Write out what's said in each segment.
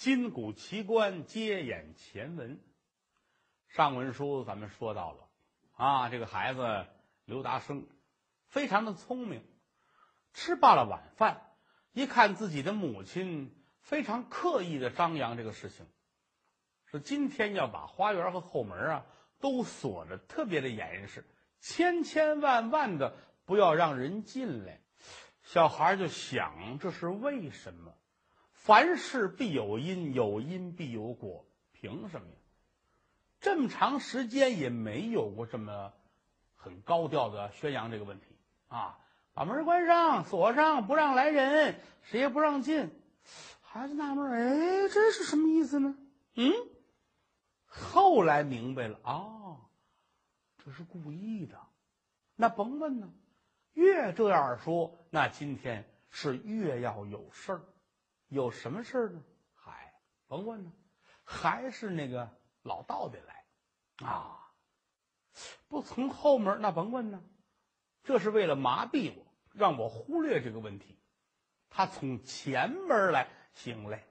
今古奇观，接演前文。上文书咱们说到了啊，这个孩子刘达生非常的聪明，吃罢了晚饭，一看自己的母亲非常刻意的张扬这个事情，说今天要把花园和后门啊都锁的特别的严实，千千万万的不要让人进来。小孩就想，这是为什么？凡事必有因，有因必有果，凭什么呀？这么长时间也没有过这么很高调的宣扬这个问题啊！把门关上，锁上，不让来人，谁也不让进。孩子纳闷哎，这是什么意思呢？嗯，后来明白了啊，这是故意的。那甭问呢，越这样说，那今天是越要有事儿。有什么事儿呢？嗨，甭问呢，还是那个老道得来啊！不从后门，那甭问呢，这是为了麻痹我，让我忽略这个问题。他从前门来行嘞，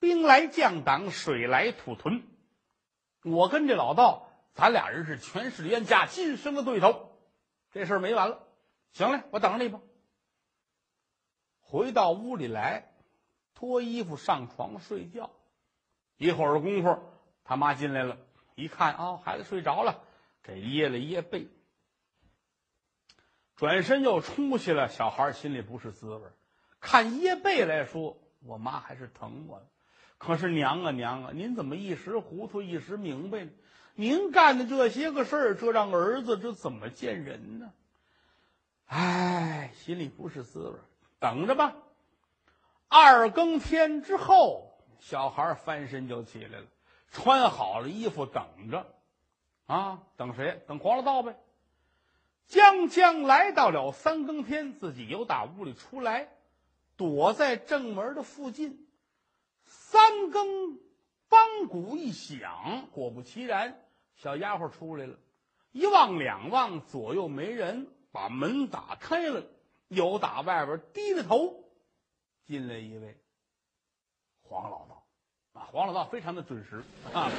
兵来将挡，水来土屯。我跟这老道，咱俩人是前世冤家，今生的对头。这事儿没完了。行嘞，我等着你吧。回到屋里来。脱衣服上床睡觉，一会儿的功夫，他妈进来了，一看啊，孩子睡着了，给掖了掖被，转身又出去了。小孩心里不是滋味看掖被来说，我妈还是疼我的。可是娘啊娘啊，您怎么一时糊涂一时明白呢？您干的这些个事儿，这让儿子这怎么见人呢？哎，心里不是滋味等着吧。二更天之后，小孩翻身就起来了，穿好了衣服，等着，啊，等谁？等黄老道呗。将将来到了三更天，自己由打屋里出来，躲在正门的附近。三更梆鼓一响，果不其然，小丫鬟出来了。一望两望，左右没人，把门打开了，又打外边低着头。进来一位黄老道，啊，黄老道非常的准时啊，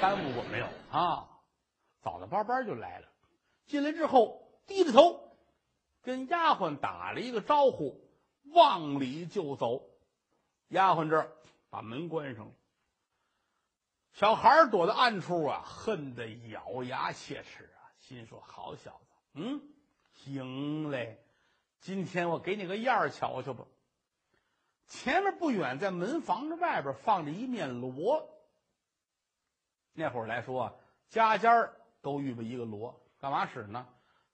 耽误过没有啊？早早班班就来了。进来之后低着头，跟丫鬟打了一个招呼，往里就走。丫鬟这儿把门关上了。小孩躲在暗处啊，恨得咬牙切齿啊，心说：“好小子，嗯，行嘞。”今天我给你个样儿瞧瞧吧。前面不远，在门房子外边放着一面锣。那会儿来说啊，家家都预备一个锣，干嘛使呢？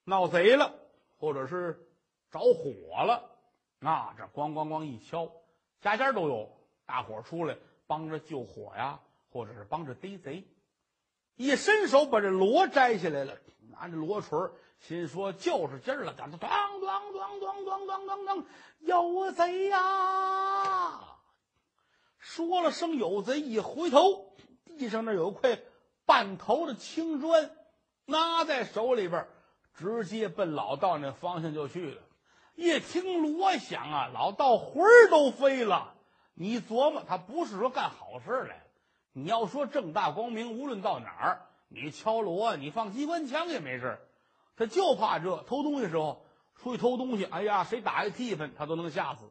闹贼了，或者是着火了，那，这咣咣咣一敲，家家都有，大伙出来帮着救火呀，或者是帮着逮贼。一伸手把这锣摘下来了，拿着锣锤心说就是今儿了，当当当当当当当当当，有贼呀！说了声有贼，一回头，地上那有块半头的青砖，拿在手里边，直接奔老道那方向就去了。一听锣响啊，老道魂儿都飞了。你琢磨，他不是说干好事来了，你要说正大光明，无论到哪儿，你敲锣，你放机关枪也没事儿他就怕这偷东西的时候出去偷东西，哎呀，谁打一个替分，他都能吓死。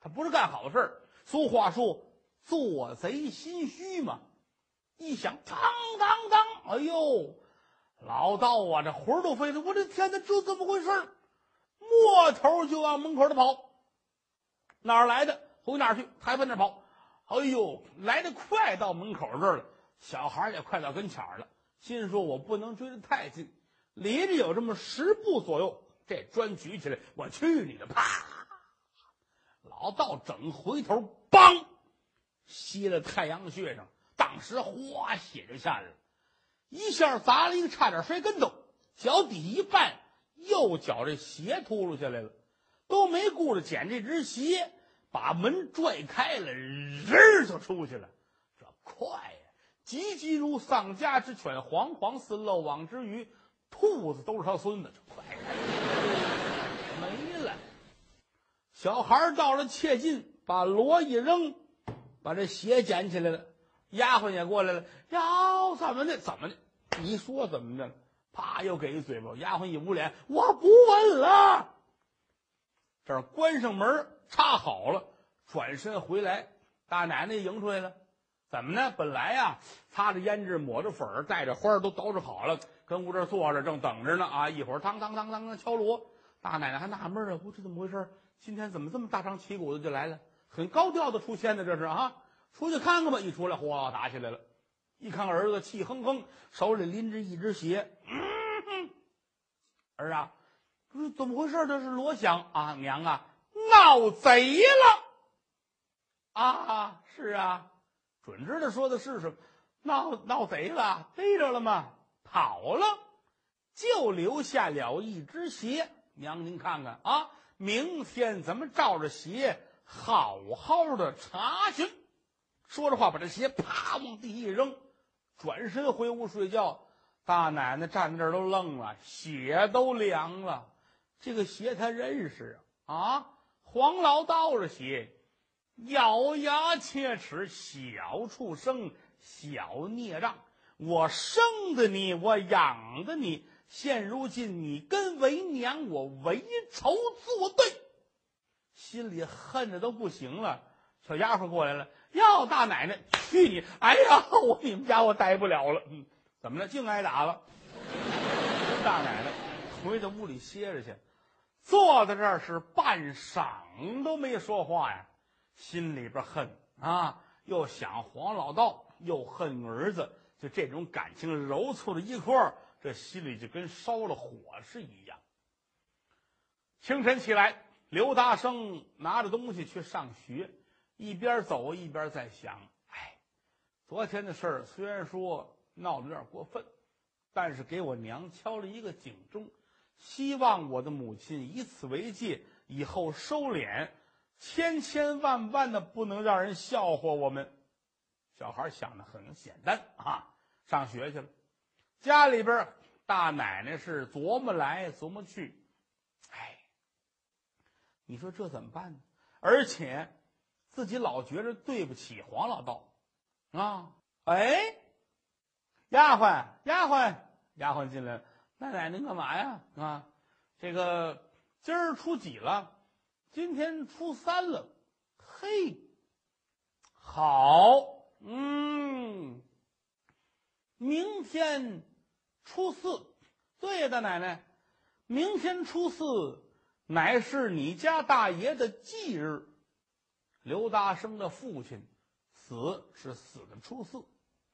他不是干好事俗话说，做贼心虚嘛。一想，当当当，哎呦，老道啊，这魂都飞了！我的天哪，这怎么回事摸头就往门口的跑，哪儿来的回哪儿去，还奔那跑。哎呦，来的快，到门口这儿了。小孩也快到跟前儿了，心说我不能追得太近。离着有这么十步左右，这砖举起来，我去你的！啪！老道整回头，梆，吸了太阳穴上，当时哗，血就下来了，一下砸了一个，差点摔跟头，脚底一绊，右脚这鞋秃噜下来了，都没顾着捡这只鞋，把门拽开了，人就出去了，这快呀！急急如丧家之犬，惶惶似漏网之鱼。兔子都是他孙子，快没了。小孩到了，切近，把锣一扔，把这鞋捡起来了，丫鬟也过来了，哟，怎么的？怎么的？你说怎么的了？啪，又给一嘴巴。丫鬟一捂脸，我不问了。这儿关上门，插好了，转身回来，大奶奶迎出来了。怎么呢？本来呀，擦着胭脂，抹着粉儿，带着花儿，都捯饬好了，跟屋这坐着，正等着呢。啊，一会儿当当当当当敲锣。大奶奶还纳闷儿啊，不知怎么回事，今天怎么这么大张旗鼓的就来了？很高调的出现的，这是啊，出去看看吧。一出来，哗，打起来了。一看儿子气哼哼，手里拎着一只鞋。嗯，儿啊，不是怎么回事？这是锣响啊，娘啊，闹贼了。啊，是啊，准知道说的是什么，闹闹贼了，逮着了吗？跑了，就留下了一只鞋。娘，您看看啊，明天咱们照着鞋好好的查询。说着话，把这鞋啪往地一扔，转身回屋睡觉。大奶奶站在这儿都愣了，血都凉了。这个鞋他认识啊，啊，黄老道的鞋，咬牙切齿，小畜生，小孽障！我生的你，我养的你。现如今你跟为娘我为仇作对，心里恨的都不行了。小丫鬟过来了，哟，大奶奶，去你！哎呀，我你们家我待不了了。嗯，怎么了？净挨打了。大奶奶回到屋里歇着去，坐在这儿是半晌都没说话呀，心里边恨啊，又想黄老道，又恨儿子，就这种感情揉凑在一块儿。这心里就跟烧了火是一样。清晨起来，刘大生拿着东西去上学，一边走一边在想：哎，昨天的事儿虽然说闹得有点过分，但是给我娘敲了一个警钟，希望我的母亲以此为戒，以后收敛，千千万万的不能让人笑话我们。小孩想的很简单啊，上学去了。家里边大奶奶是琢磨来琢磨去，哎，你说这怎么办呢？而且自己老觉着对不起黄老道啊！哎，丫鬟，丫鬟，丫鬟进来，那奶奶干嘛呀？啊，这个今儿初几了？今天初三了。嘿，好，嗯，明天。初四，对呀，大奶奶，明天初四乃是你家大爷的忌日。刘大生的父亲死是死的初四，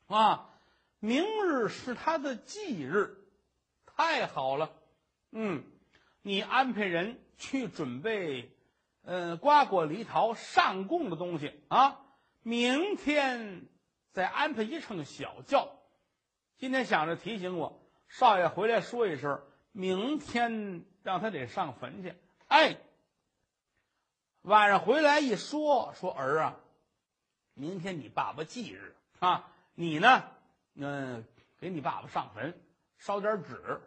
啊，明日是他的忌日，太好了。嗯，你安排人去准备，呃，瓜果梨桃上供的东西啊。明天再安排一乘小轿。今天想着提醒我少爷回来说一声，明天让他得上坟去。哎，晚上回来一说，说儿啊，明天你爸爸忌日啊，你呢，嗯，给你爸爸上坟，烧点纸。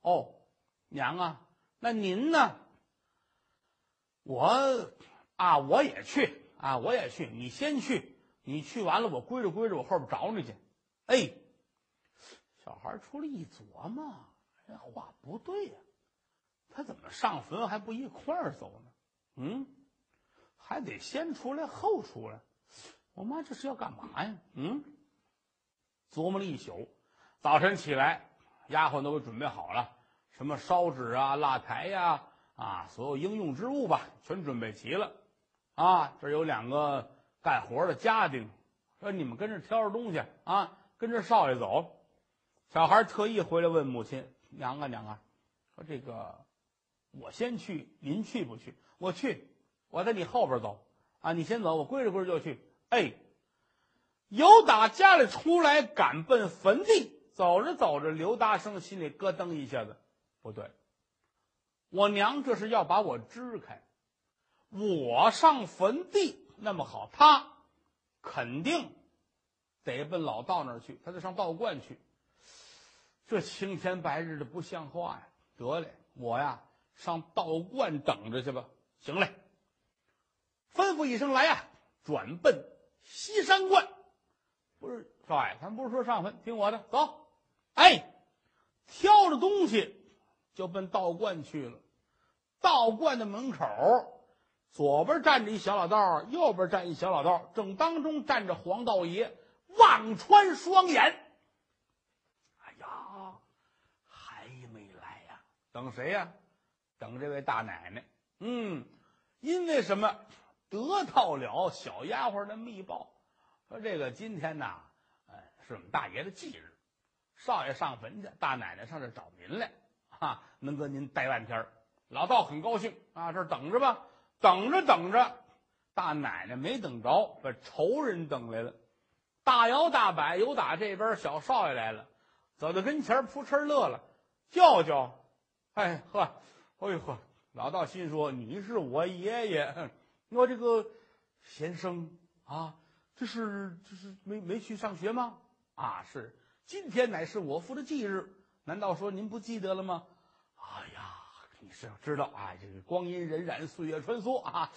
哦，娘啊，那您呢？我啊，我也去啊，我也去。你先去，你去完了，我归着归着，我后边找你去。哎。小孩出来一琢磨，这话不对呀，他怎么上坟还不一块儿走呢？嗯，还得先出来后出来。我妈这是要干嘛呀？嗯，琢磨了一宿，早晨起来，丫鬟都给准备好了，什么烧纸啊、蜡台呀，啊所有应用之物吧，全准备齐了。啊，这有两个干活的家丁，说你们跟着挑着东西啊，跟着少爷走。小孩特意回来问母亲：“娘啊娘啊，说这个我先去，您去不去？我去，我在你后边走啊！你先走，我归着归着就去。”哎，由打家里出来，赶奔坟地。走着走着，刘大生心里咯噔一下子，不对，我娘这是要把我支开。我上坟地那么好，他肯定得奔老道那儿去，他得上道观去。这青天白日的不像话呀！得嘞，我呀上道观等着去吧。行嘞，吩咐一声来呀，转奔西山观。不是少爷，咱不是说上坟，听我的，走。哎，挑着东西就奔道观去了。道观的门口，左边站着一小老道，右边站一小老道，正当中站着黄道爷，望穿双眼。哎呀，还没来呀？等谁呀？等这位大奶奶。嗯，因为什么？得到了小丫鬟的密报，说这个今天呐，哎，是我们大爷的忌日，少爷上坟去，大奶奶上这找您来，啊，能跟您待半天儿。老道很高兴啊，这等着吧，等着等着，大奶奶没等着，把仇人等来了，大摇大摆由打这边小少爷来了，走到跟前扑哧乐了，叫叫，哎呵，哎呦呵，老道心说你是我爷爷，我这个先生啊，这是这是没没去上学吗？啊，是，今天乃是我父的忌日，难道说您不记得了吗？是要知道啊，这个光阴荏苒，岁月穿梭啊，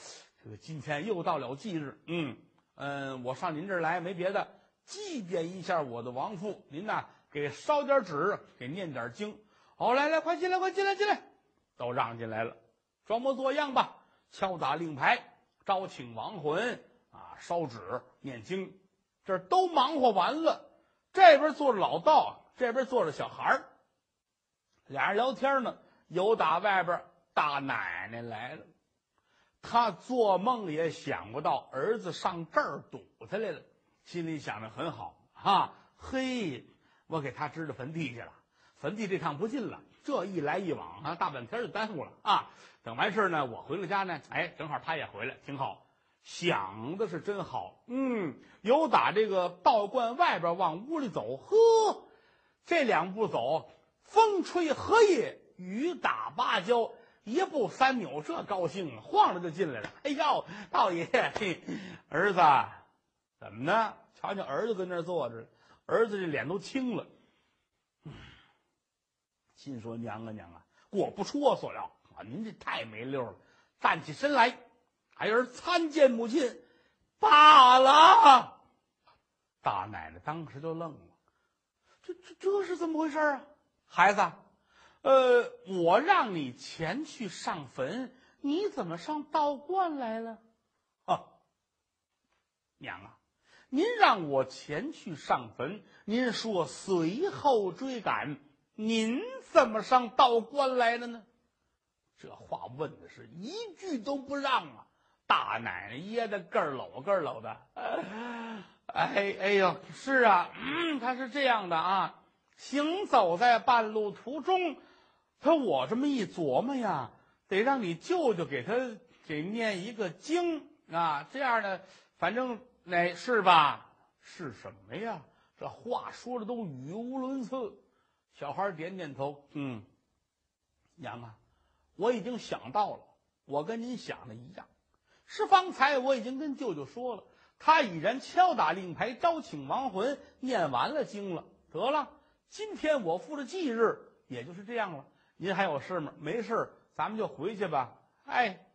这个今天又到了忌日，嗯。嗯，我上您这儿来没别的，祭奠一下我的亡父，您呐给烧点纸，给念点经。好，来来，快进来，快进来，进来，都让进来了，装模作样吧，敲打令牌，招请亡魂啊，烧纸念经，这都忙活完了，这边坐着老道，这边坐着小孩儿，俩人聊天呢。有打外边大奶奶来了，他做梦也想不到儿子上这儿堵他来了，心里想着很好哈，嘿，我给他支到坟地去了，坟地这趟不近了，这一来一往啊，大半天就耽误了啊。等完事呢，我回了家呢，哎，正好他也回来，挺好。想的是真好，嗯，有打这个道观外边往屋里走，呵，这两步走，风吹荷叶。雨打芭蕉，一步三扭，这高兴啊，晃着就进来了。哎呦，道爷，嘿儿子，怎么呢？瞧瞧，儿子跟那坐着，儿子这脸都青了。心说：“娘啊娘啊，果不出我所料啊，您这太没溜了。”站起身来，孩儿参见母亲，罢了。大奶奶当时就愣了，这这这是怎么回事啊，孩子？呃，我让你前去上坟，你怎么上道观来了？啊，娘啊，您让我前去上坟，您说随后追赶，您怎么上道观来了呢？这话问的是一句都不让啊！大奶奶噎得咯搂咯搂的。哎哎呦，是啊，嗯，他是这样的啊，行走在半路途中。他我这么一琢磨呀，得让你舅舅给他给念一个经啊，这样呢，反正那是吧？是什么呀？这话说的都语无伦次。小孩点点头，嗯，娘啊，我已经想到了，我跟您想的一样。是方才我已经跟舅舅说了，他已然敲打令牌，招请亡魂，念完了经了，得了。今天我父的忌日，也就是这样了。您还有事吗？没事，咱们就回去吧。哎，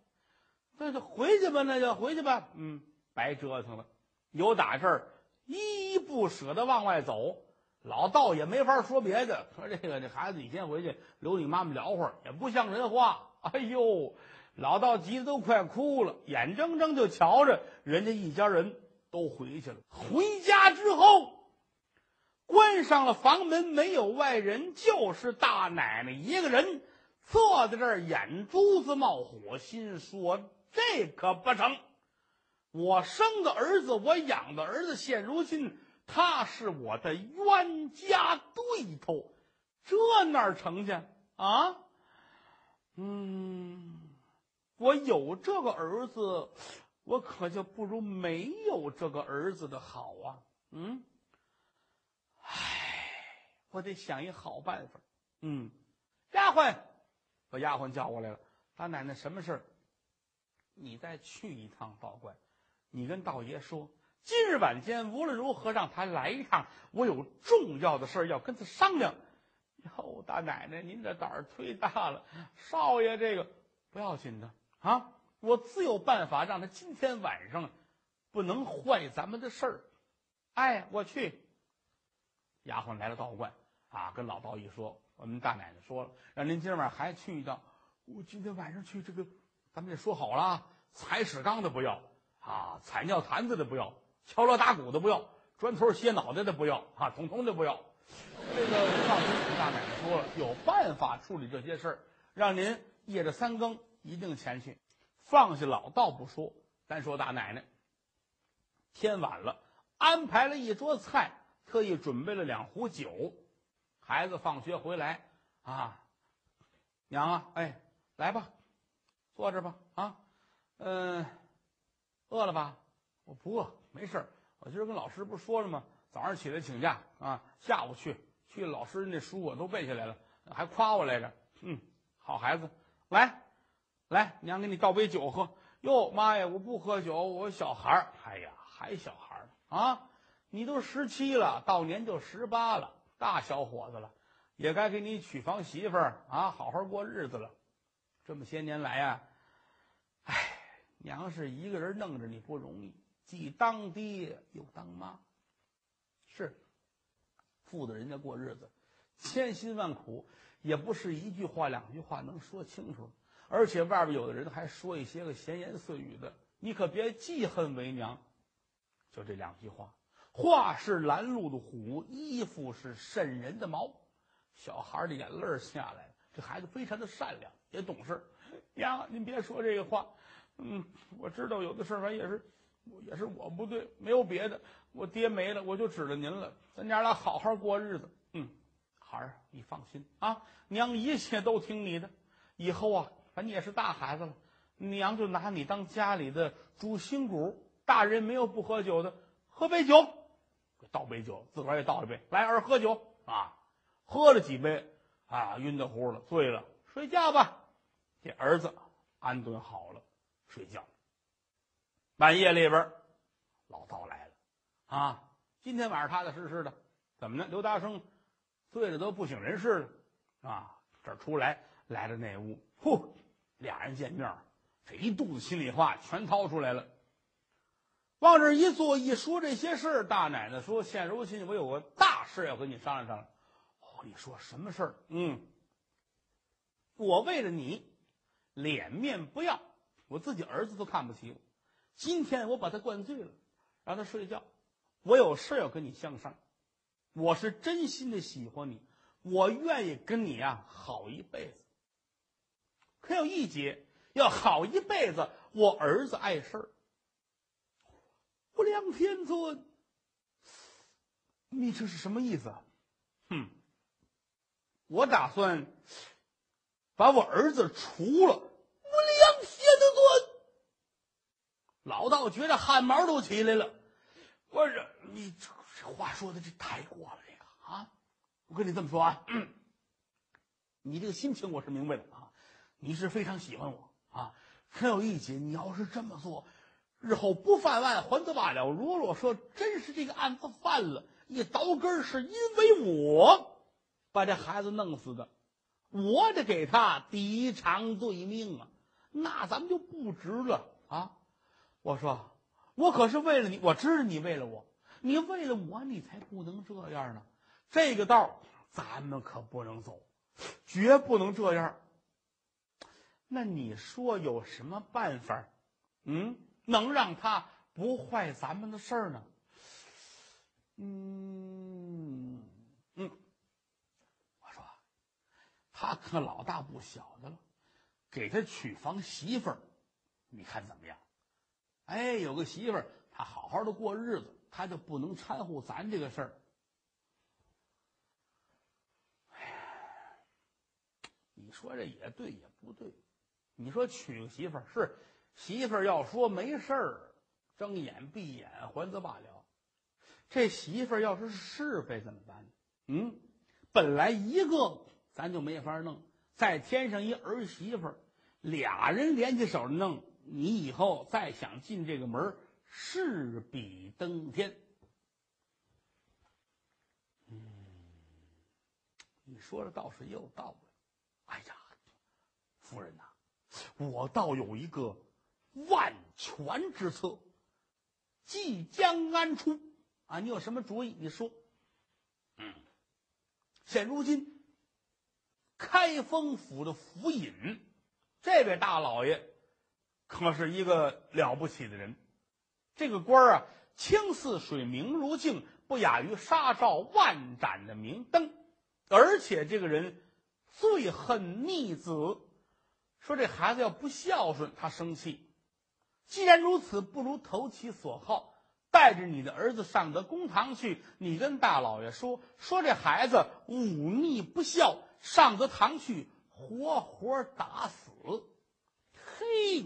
那就回去吧，那就回去吧。嗯，白折腾了。有打这儿依依不舍的往外走，老道也没法说别的，说这个这孩子你先回去，留你妈妈聊会儿，也不像人话。哎呦，老道急得都快哭了，眼睁睁就瞧着人家一家人都回去了。回家之后。关上了房门，没有外人，就是大奶奶一个人坐在这儿，眼珠子冒火，心说：“这可不成！我生的儿子，我养的儿子，现如今他是我的冤家对头，这哪成去啊？嗯，我有这个儿子，我可就不如没有这个儿子的好啊！嗯。”我得想一好办法。嗯，丫鬟，把丫鬟叫过来了。大奶奶，什么事儿？你再去一趟道观，你跟道爷说，今日晚间无论如何让他来一趟，我有重要的事儿要跟他商量。哟，大奶奶，您这胆儿忒大了。少爷，这个不要紧的啊，我自有办法让他今天晚上不能坏咱们的事儿。哎，我去。丫鬟来了道观啊，跟老道一说，我们大奶奶说了，让您今晚还去一趟。我今天晚上去这个，咱们得说好了啊，踩屎缸的不要啊，踩尿坛子的不要，敲锣打鼓的不要，砖头歇脑袋的不要啊，统统的不要。这个放心，大奶奶说了，有办法处理这些事儿，让您夜着三更一定前去。放下老道不说，单说大奶奶。天晚了，安排了一桌菜，特意准备了两壶酒。孩子放学回来啊，娘啊，哎，来吧，坐着吧啊，嗯，饿了吧？我不饿，没事儿。我今儿跟老师不是说了吗？早上起来请假啊，下午去。去老师那书我都背下来了，还夸我来着。嗯，好孩子，来，来，娘给你倒杯酒喝。哟，妈呀，我不喝酒，我小孩儿。哎呀，还小孩儿啊！你都十七了，到年就十八了，大小伙子了，也该给你娶房媳妇儿啊，好好过日子了。这么些年来呀，哎，娘是一个人弄着你不容易，既当爹又当妈，是。富的人家过日子，千辛万苦也不是一句话两句话能说清楚，而且外边有的人还说一些个闲言碎语的，你可别记恨为娘。就这两句话，话是拦路的虎，衣服是渗人的毛。小孩的眼泪下来了，这孩子非常的善良，也懂事。娘，您别说这个话。嗯，我知道有的事儿，反正也是，也是我不对，没有别的。我爹没了，我就指着您了。咱娘俩好好过日子。嗯，孩儿，你放心啊，娘一切都听你的。以后啊，反正你也是大孩子了，娘就拿你当家里的主心骨。大人没有不喝酒的，喝杯酒，倒杯酒，自个儿也倒一杯。来，儿喝酒啊！喝了几杯啊，晕得乎了，醉了，睡觉吧。这儿子安顿好了，睡觉。半夜里边，老道来了。啊，今天晚上踏踏实实的，怎么呢？刘达生醉的都不省人事了，啊，这出来来到那屋，呼，俩人见面，这一肚子心里话全掏出来了。往这一坐，一说这些事儿，大奶奶说：“现如今我有个大事要跟你商量商量。”哦，你说什么事儿？嗯，我为了你，脸面不要，我自己儿子都看不起我。今天我把他灌醉了，让他睡觉。我有事要跟你相商，我是真心的喜欢你，我愿意跟你啊好一辈子。可有一节，要好一辈子，我儿子碍事儿。不良天尊，你这是什么意思？哼，我打算把我儿子除了。不良天尊，老道觉得汗毛都起来了。我这你这这话说的这太过了，这个啊，我跟你这么说啊，嗯 你这个心情我是明白的啊，你是非常喜欢我啊，可有一节，你要是这么做，日后不犯案还则罢了，如果说真是这个案子犯了，一刀根是因为我把这孩子弄死的，我得给他抵偿罪命啊，那咱们就不值了啊，我说。我可是为了你，我知道你为了我，你为了我，你才不能这样呢。这个道咱们可不能走，绝不能这样。那你说有什么办法？嗯，能让他不坏咱们的事儿呢？嗯嗯，我说，他可老大不小的了，给他娶房媳妇儿，你看怎么样？哎，有个媳妇儿，他好好的过日子，他就不能掺和咱这个事儿。哎呀，你说这也对也不对。你说娶个媳妇儿是媳妇儿，要说没事儿，睁眼闭眼还则罢了。这媳妇儿要是是非怎么办呢？嗯，本来一个咱就没法弄，再添上一儿媳妇儿，俩人联起手弄。你以后再想进这个门势比登天。嗯，你说的倒是也有道理。哎呀，夫人呐，我倒有一个万全之策。即将安出啊！你有什么主意？你说。嗯，现如今开封府的府尹，这位大老爷可是一个了不起的人。这个官儿啊，清似水，明如镜，不亚于纱罩万盏的明灯。而且这个人最恨逆子，说这孩子要不孝顺，他生气。既然如此，不如投其所好，带着你的儿子上得公堂去。你跟大老爷说说，这孩子忤逆不孝，上得堂去，活活打死。嘿，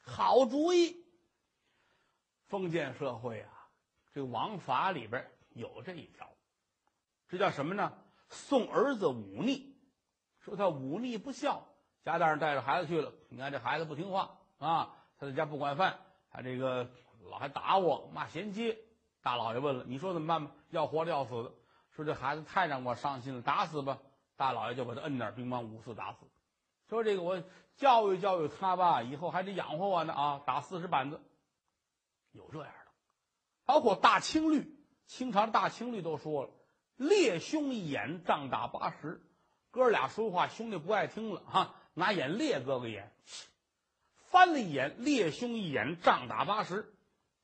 好主意！封建社会啊，这王法里边有这一条，这叫什么呢？送儿子忤逆，说他忤逆不孝，家大人带着孩子去了，你看这孩子不听话啊，他在家不管饭，他这个老还打我，骂衔接。大老爷问了，你说怎么办吧？要活的要死的。说这孩子太让我伤心了，打死吧。大老爷就把他摁那儿，乒乓五四打死。说这个我教育教育他吧，以后还得养活我呢啊，打四十板子。有这样的，包括大清律，清朝的大清律都说了：“列兄一眼，仗打八十。”哥俩说话，兄弟不爱听了哈，拿眼列哥哥眼，翻了一眼，猎兄一眼，杖打八十，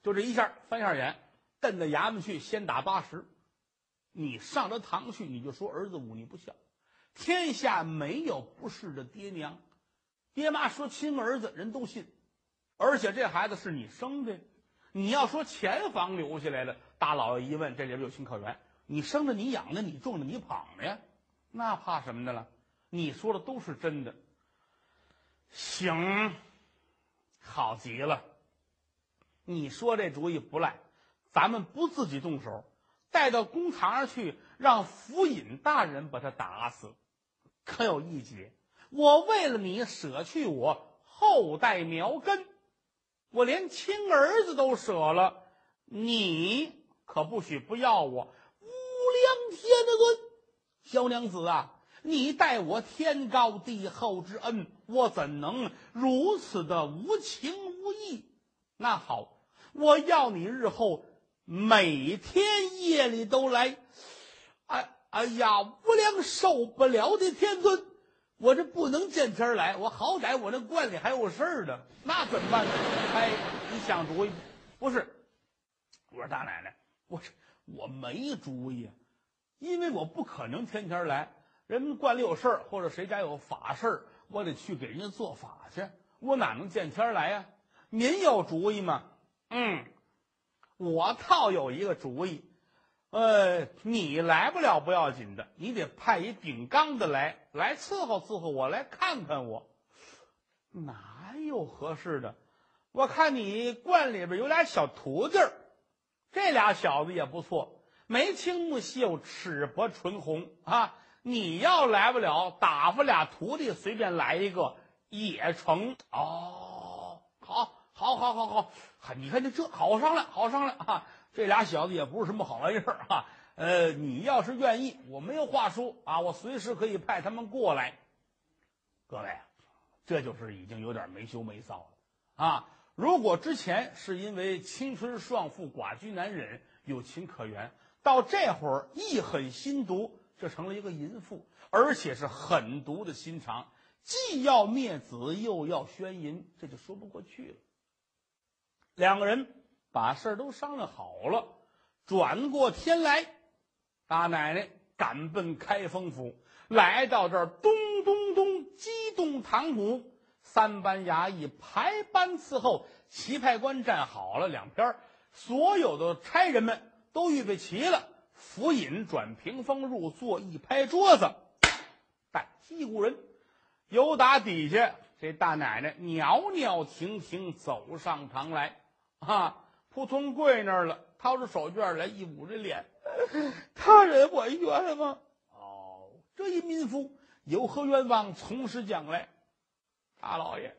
就这一下翻一下眼，瞪到衙门去，先打八十。你上了堂去，你就说儿子忤逆不孝，天下没有不是的爹娘，爹妈说亲儿子，人都信，而且这孩子是你生的。你要说前房留下来的，大老爷一问，这里边有情可原。你生的，你养的，你种的，你捧的呀，那怕什么的了？你说的都是真的。行，好极了。你说这主意不赖，咱们不自己动手，带到公堂上去，让府尹大人把他打死，可有一劫。我为了你舍去我后代苗根。我连亲儿子都舍了，你可不许不要我！无量天尊，萧娘子啊，你待我天高地厚之恩，我怎能如此的无情无义？那好，我要你日后每天夜里都来。哎哎呀，无量受不了的天尊！我这不能见天来，我好歹我那观里还有事儿呢，那怎么办呢？哎，你想主意？不是，我说大奶奶，我我没主意，因为我不可能天天来。人们罐里有事儿，或者谁家有法事儿，我得去给人家做法去，我哪能见天来呀？您有主意吗？嗯，我倒有一个主意。呃，你来不了不要紧的，你得派一顶缸的来，来伺候伺候我，来看看我。哪有合适的？我看你观里边有俩小徒弟儿，这俩小子也不错，眉清目秀，齿薄唇红啊。你要来不了，打发俩徒弟随便来一个也成。哦，好，好，好，好，好，你看这这好商量，好商量啊。这俩小子也不是什么好玩意儿啊，呃，你要是愿意，我没有话说啊，我随时可以派他们过来。各位，这就是已经有点没羞没臊了啊！如果之前是因为青春壮富、寡居难忍、有情可原，到这会儿一狠心毒，这成了一个淫妇，而且是狠毒的心肠，既要灭子又要宣淫，这就说不过去了。两个人。把事儿都商量好了，转过天来，大奶奶赶奔开封府，来到这儿，咚咚咚，激动堂鼓，三班衙役排班伺候，棋牌官站好了两边，所有的差人们都预备齐了。府尹转屏风入座，一拍桌子，带击鼓人，由打底下这大奶奶袅袅婷婷走上堂来，啊。扑通跪那儿了，掏出手绢来一捂着脸，他人我冤枉。哦，这一民妇有何冤枉？从实讲来，大老爷，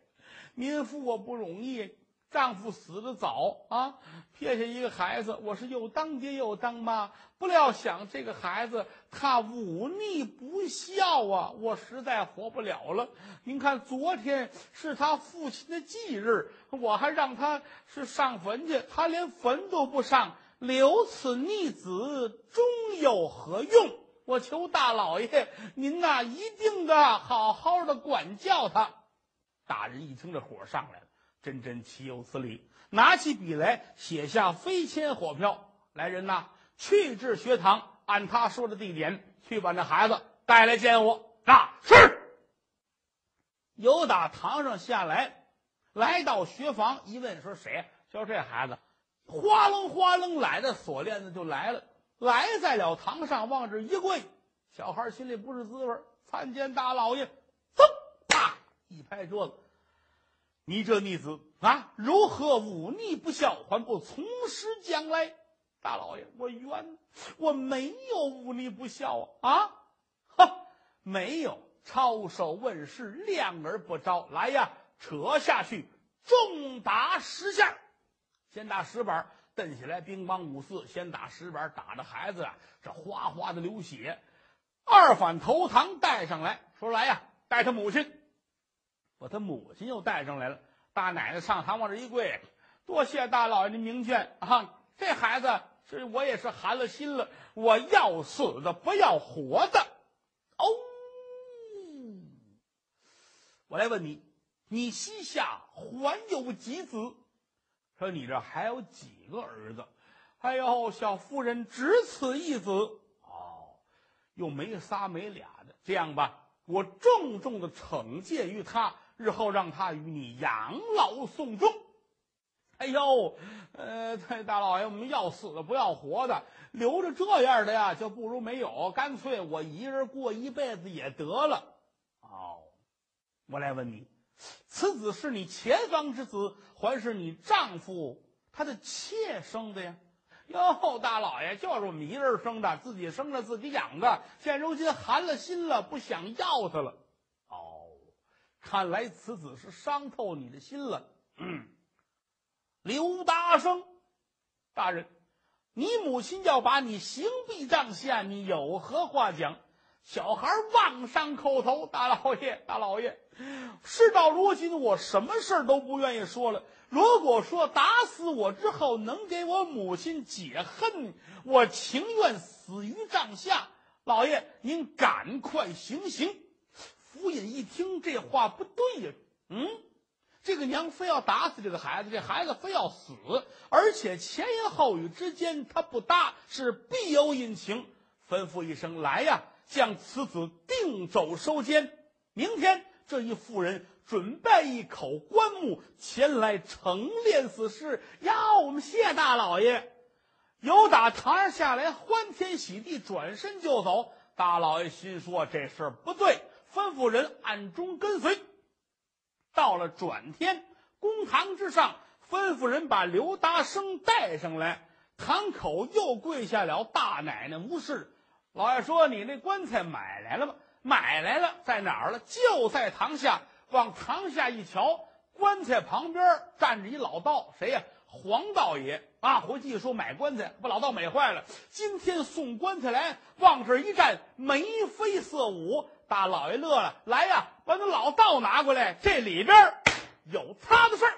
民妇我不容易，丈夫死的早啊，撇下一个孩子，我是又当爹又当妈，不料想这个孩子他忤逆不孝啊，我实在活不了了。您看，昨天是他父亲的忌日，我还让他是上坟去，他连坟都不上，留此逆子，终有何用？我求大老爷，您呐，一定的好好的管教他。大人一听这火上来了。真真岂有此理！拿起笔来，写下飞迁火票。来人呐，去至学堂，按他说的地点去把那孩子带来见我。那，是。由打堂上下来，来到学房一问，说谁？就这孩子，哗楞哗楞来的锁链子就来了，来在了堂上，往这一跪。小孩心里不是滋味参见大老爷，噌，啪一拍桌子。你这逆子啊，如何忤逆不孝，还不从实将来？大老爷，我冤，我没有忤逆不孝啊！啊，哈，没有，抄手问世，亮而不招。来呀，扯下去，重打十下。先打十板，蹬起来，乒乓五四。先打十板，打着孩子啊，这哗哗的流血。二反头堂带上来说：“来呀，带他母亲。”把他母亲又带上来了，大奶奶上堂往这一跪，多谢大老爷的明劝啊！这孩子是我也是寒了心了，我要死的不要活的。哦，我来问你，你膝下还有几子？说你这还有几个儿子？哎呦，小夫人只此一子。哦，又没仨没俩的。这样吧，我重重的惩戒于他。日后让他与你养老送终。哎呦，呃，大老爷，我们要死的不要活的，留着这样的呀，就不如没有。干脆我一人过一辈子也得了。哦，我来问你，此子是你前方之子，还是你丈夫他的妾生的呀？哟，大老爷，就是我们一人生的，自己生着自己养的，现如今寒了心了，不想要他了。看来此子是伤透你的心了。嗯，刘达生大人，你母亲要把你刑毙帐下，你有何话讲？小孩望上叩头，大老爷，大老爷，事到如今，我什么事儿都不愿意说了。如果说打死我之后能给我母亲解恨，我情愿死于帐下。老爷，您赶快行刑。福尹一听这话不对呀，嗯，这个娘非要打死这个孩子，这孩子非要死，而且前言后语之间他不搭，是必有隐情。吩咐一声来呀，将此子定走收监。明天这一妇人准备一口棺木前来呈殓死尸。呀，我们谢大老爷。由打堂上下来，欢天喜地，转身就走。大老爷心说这事儿不对。吩咐人暗中跟随，到了转天，公堂之上，吩咐人把刘达生带上来。堂口又跪下了大奶奶吴氏。老爷说：“你那棺材买来了吗？买来了，在哪儿了？就在堂下。往堂下一瞧，棺材旁边站着一老道，谁呀？黄道爷啊！回去一说买棺材，把老道美坏了。今天送棺材来，往这一站，眉飞色舞。”大老爷乐了，来呀，把那老道拿过来，这里边有他的事儿。